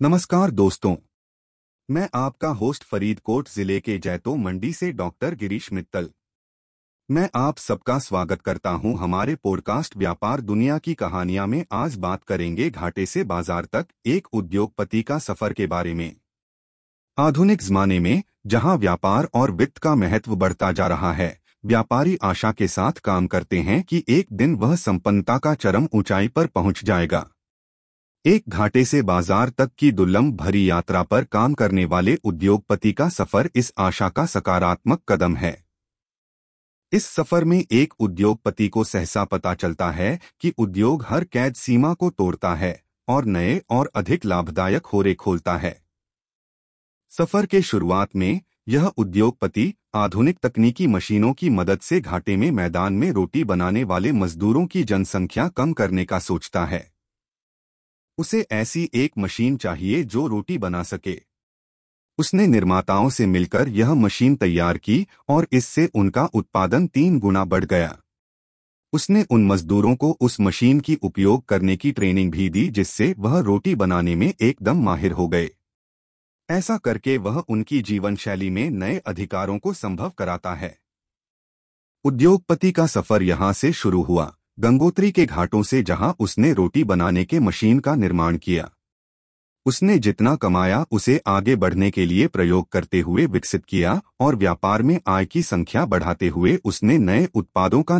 नमस्कार दोस्तों। मैं आपका होस्ट फरीदकोट ज़िले के जैतो मंडी से डॉक्टर गिरीश मित्तल। मैं आप सबका स्वागत करता हूँ हमारे पॉडकास्ट व्यापार दुनिया की कहानियाँ में। आज बात करेंगे घाटे से बाज़ार तक एक उद्योगपति का सफ़र के बारे में। आधुनिक जमाने में, जहाँ व्यापार और वित्त का महत्व बढ़ता जा रहा है, व्यापारी आशा के साथ काम करते हैं कि एक दिन वह संपन्नता का चरम ऊंचाई पर पहुँच जाएगा। एक घाटे से बाज़ार तक की दुर्लभ भरी यात्रा पर काम करने वाले उद्योगपति का सफ़र इस आशा का सकारात्मक कदम है। इस सफ़र में एक उद्योगपति को सहसा पता चलता है कि उद्योग हर कैद सीमा को तोड़ता है और नए और अधिक लाभदायक होरे खोलता है। सफ़र के शुरुआत में यह उद्योगपति आधुनिक तकनीकी मशीनों की मदद से घाटे में मैदान में रोटी बनाने वाले मजदूरों की जनसंख्या कम करने का सोचता है। उसे ऐसी एक मशीन चाहिए जो रोटी बना सके। उसने निर्माताओं से मिलकर यह मशीन तैयार की और इससे उनका उत्पादन तीन गुना बढ़ गया। उसने उन मजदूरों को उस मशीन की उपयोग करने की ट्रेनिंग भी दी जिससे वह रोटी बनाने में एकदम माहिर हो गए। ऐसा करके वह उनकी जीवन शैली में नए अधिकारों को संभव कराता है। उद्योगपति का सफ़र यहाँ से शुरू हुआ। गंगोत्री के घाटों से जहाँ उसने रोटी बनाने के मशीन का निर्माण किया। उसने जितना कमाया, उसे आगे बढ़ने के लिए प्रयोग करते हुए विकसित किया और व्यापार में आय की संख्या बढ़ाते हुए उसने नए उत्पादों का